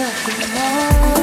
look around.